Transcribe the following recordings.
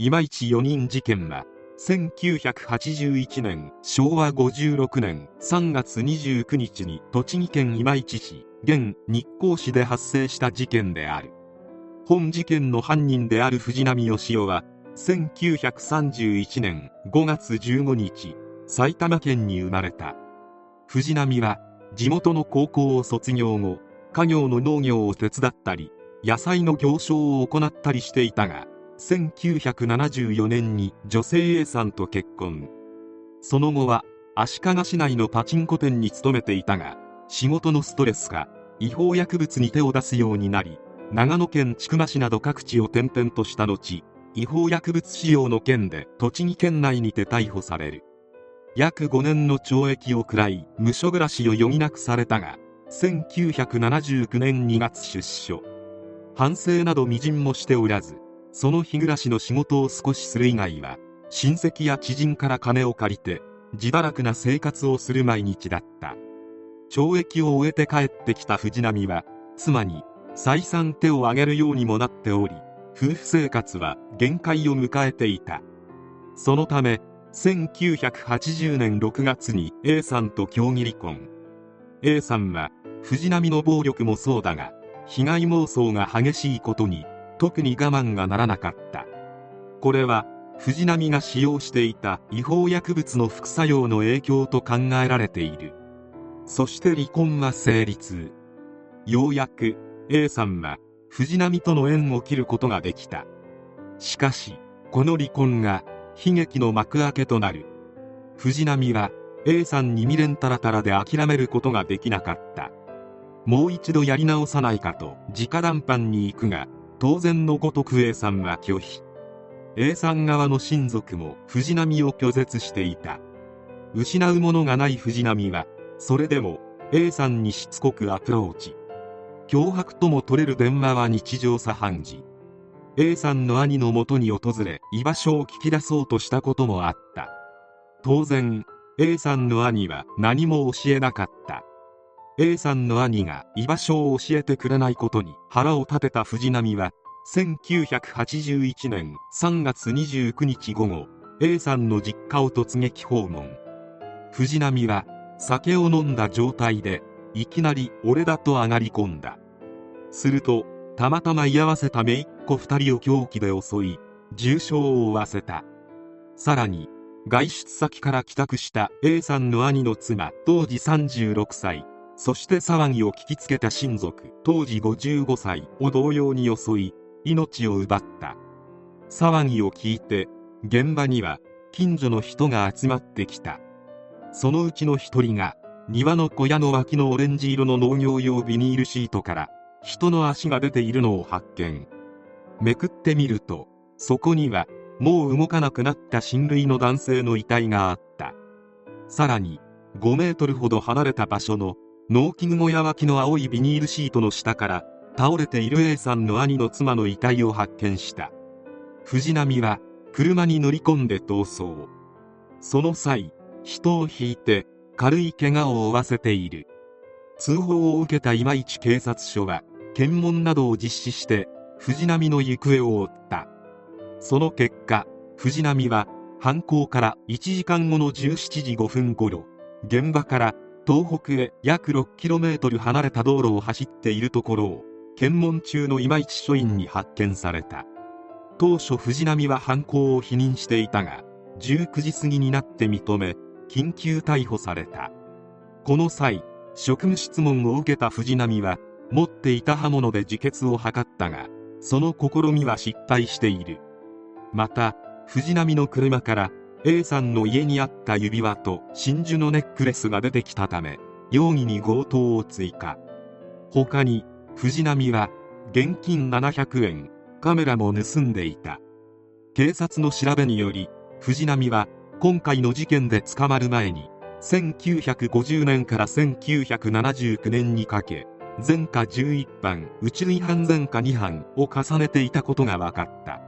いまいち4人事件は1981年昭和56年3月29日に栃木県今市市現日光市で発生した事件である。本事件の犯人である藤波義雄は1931年5月15日埼玉県に生まれた。藤波は地元の高校を卒業後家業の農業を手伝ったり野菜の行商を行ったりしていたが1974年に女性 A さんと結婚。その後は足利市内のパチンコ店に勤めていたが仕事のストレスか違法薬物に手を出すようになり長野県千曲市など各地を転々とした後違法薬物使用の件で栃木県内にて逮捕される。約5年の懲役を食らい無所暮らしを余儀なくされたが1979年2月出所。反省などみじんもしておらずその日暮らしの仕事を少しする以外は親戚や知人から金を借りて自堕落な生活をする毎日だった。懲役を終えて帰ってきた藤波は妻に再三手を挙げるようにもなっており夫婦生活は限界を迎えていた。そのため1980年6月に A さんと協議離婚。A さんは藤波の暴力もそうだが被害妄想が激しいことに特に我慢がならなかった。これは藤波が使用していた違法薬物の副作用の影響と考えられている。そして離婚は成立。ようやく A さんは藤波との縁を切ることができた。しかしこの離婚が悲劇の幕開けとなる。藤波は A さんに未練たらたらで諦めることができなかった。もう一度やり直さないかと直談判に行くが当然のごとく A さんは拒否。A さん側の親族も藤波を拒絶していた。失うものがない藤波はそれでも A さんにしつこくアプローチ。脅迫とも取れる電話は日常茶飯事。A さんの兄のもとに訪れ居場所を聞き出そうとしたこともあった。当然 A さんの兄は何も教えなかった。A さんの兄が居場所を教えてくれないことに腹を立てた藤波は1981年3月29日午後 A さんの実家を突撃訪問。藤波は酒を飲んだ状態でいきなり俺だと上がり込んだ。するとたまたま居合わせた姪っ子2人を凶器で襲い重傷を負わせた。さらに外出先から帰宅した A さんの兄の妻当時36歳。そして騒ぎを聞きつけた親族当時55歳を同様に襲い命を奪った。騒ぎを聞いて現場には近所の人が集まってきた。そのうちの一人が庭の小屋の脇のオレンジ色の農業用ビニールシートから人の足が出ているのを発見。めくってみるとそこにはもう動かなくなった親類の男性の遺体があった。さらに5メートルほど離れた場所の農機具小屋脇の青いビニールシートの下から倒れている A さんの兄の妻の遺体を発見した。藤波は車に乗り込んで逃走。その際人を引いて軽い怪我を負わせている。通報を受けた今市警察署は検問などを実施して藤波の行方を追った。その結果藤波は犯行から1時間後の17時5分頃現場から東北へ約 6km 離れた道路を走っているところを検問中の今市署員に発見された。当初藤波は犯行を否認していたが19時過ぎになって認め緊急逮捕された。この際職務質問を受けた藤波は持っていた刃物で自決を図ったがその試みは失敗している。また藤波の車から A さんの家にあった指輪と真珠のネックレスが出てきたため容疑に強盗を追加。他に藤波は現金700円カメラも盗んでいた。警察の調べにより藤波は今回の事件で捕まる前に1950年から1979年にかけ前科11犯宇宙違反前科2犯を重ねていたことが分かった。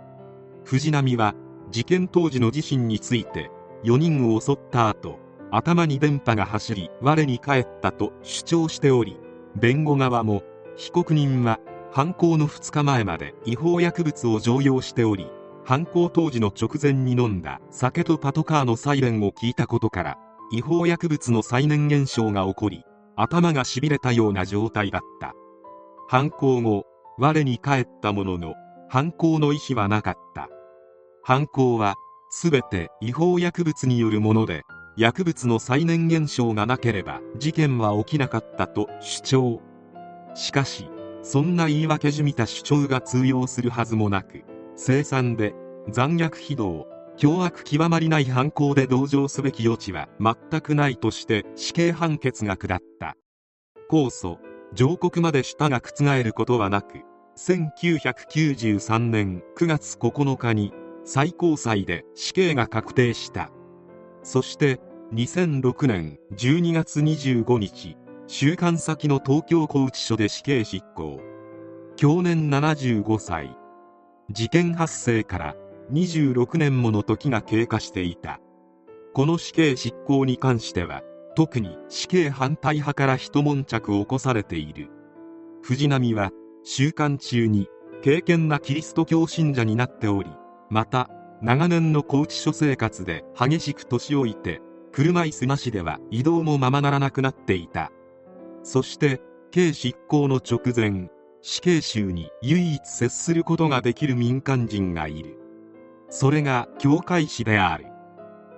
藤波は事件当時の自身について4人を襲った後頭に電波が走り我に返ったと主張しており弁護側も被告人は犯行の2日前まで違法薬物を常用しており犯行当時の直前に飲んだ酒とパトカーのサイレンを聞いたことから違法薬物の再燃現象が起こり頭がしびれたような状態だった。犯行後我に返ったものの犯行の意思はなかった。犯行は全て違法薬物によるもので薬物の再燃現象がなければ事件は起きなかったと主張。しかしそんな言い訳じみた主張が通用するはずもなく凄惨で残虐非道凶悪極まりない犯行で同情すべき余地は全くないとして死刑判決が下った。控訴上告まで舌が覆ることはなく1993年9月9日に最高裁で死刑が確定した。そして2006年12月25日収監先の東京拘置所で死刑執行。去年75歳。事件発生から26年もの時が経過していた。この死刑執行に関しては特に死刑反対派から一悶着起こされている。藤波は収監中に敬虔なキリスト教信者になっておりまた長年の拘置所生活で激しく年老いて車椅子なしでは移動もままならなくなっていた。そして刑執行の直前死刑囚に唯一接することができる民間人がいる。それが教会士である。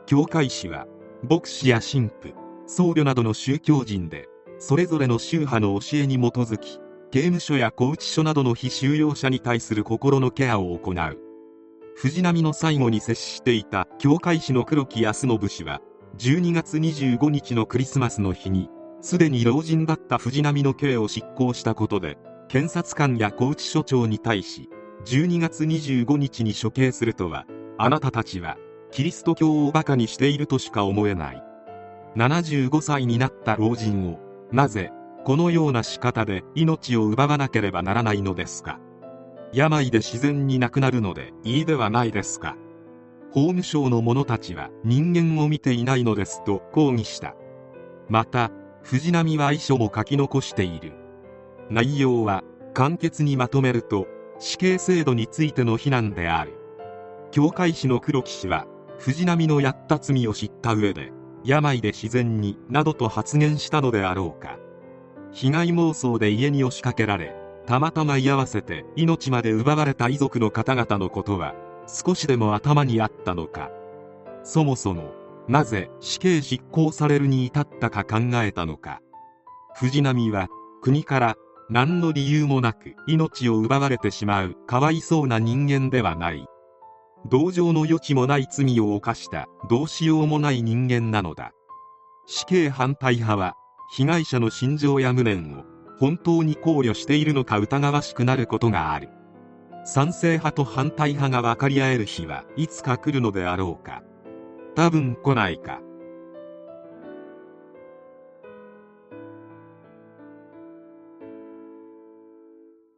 教会士は牧師や神父僧侶などの宗教人でそれぞれの宗派の教えに基づき刑務所や拘置所などの被収容者に対する心のケアを行う。藤波の最後に接していた教会士の黒木康信氏は12月25日のクリスマスの日にすでに老人だった藤波の刑を執行したことで検察官や高知署長に対し12月25日に処刑するとはあなたたちはキリスト教をバカにしているとしか思えない。75歳になった老人をなぜこのような仕方で命を奪わなければならないのですか？病で自然に亡くなるのでいいではないですか。法務省の者たちは人間を見ていないのですと抗議した。また藤波は遺書も書き残している。内容は簡潔にまとめると死刑制度についての非難である。教会士の黒木氏は藤波のやった罪を知った上で病で自然になどと発言したのであろうか。被害妄想で家に押しかけられたまたま居合わせて命まで奪われた遺族の方々のことは少しでも頭にあったのか。そもそもなぜ死刑執行されるに至ったか考えたのか。藤波は国から何の理由もなく命を奪われてしまうかわいそうな人間ではない。同情の余地もない罪を犯したどうしようもない人間なのだ。死刑反対派は被害者の心情や無念を本当に考慮しているのか疑わしくなることがある。賛成派と反対派が分かり合える日はいつか来るのであろうか。多分来ないか。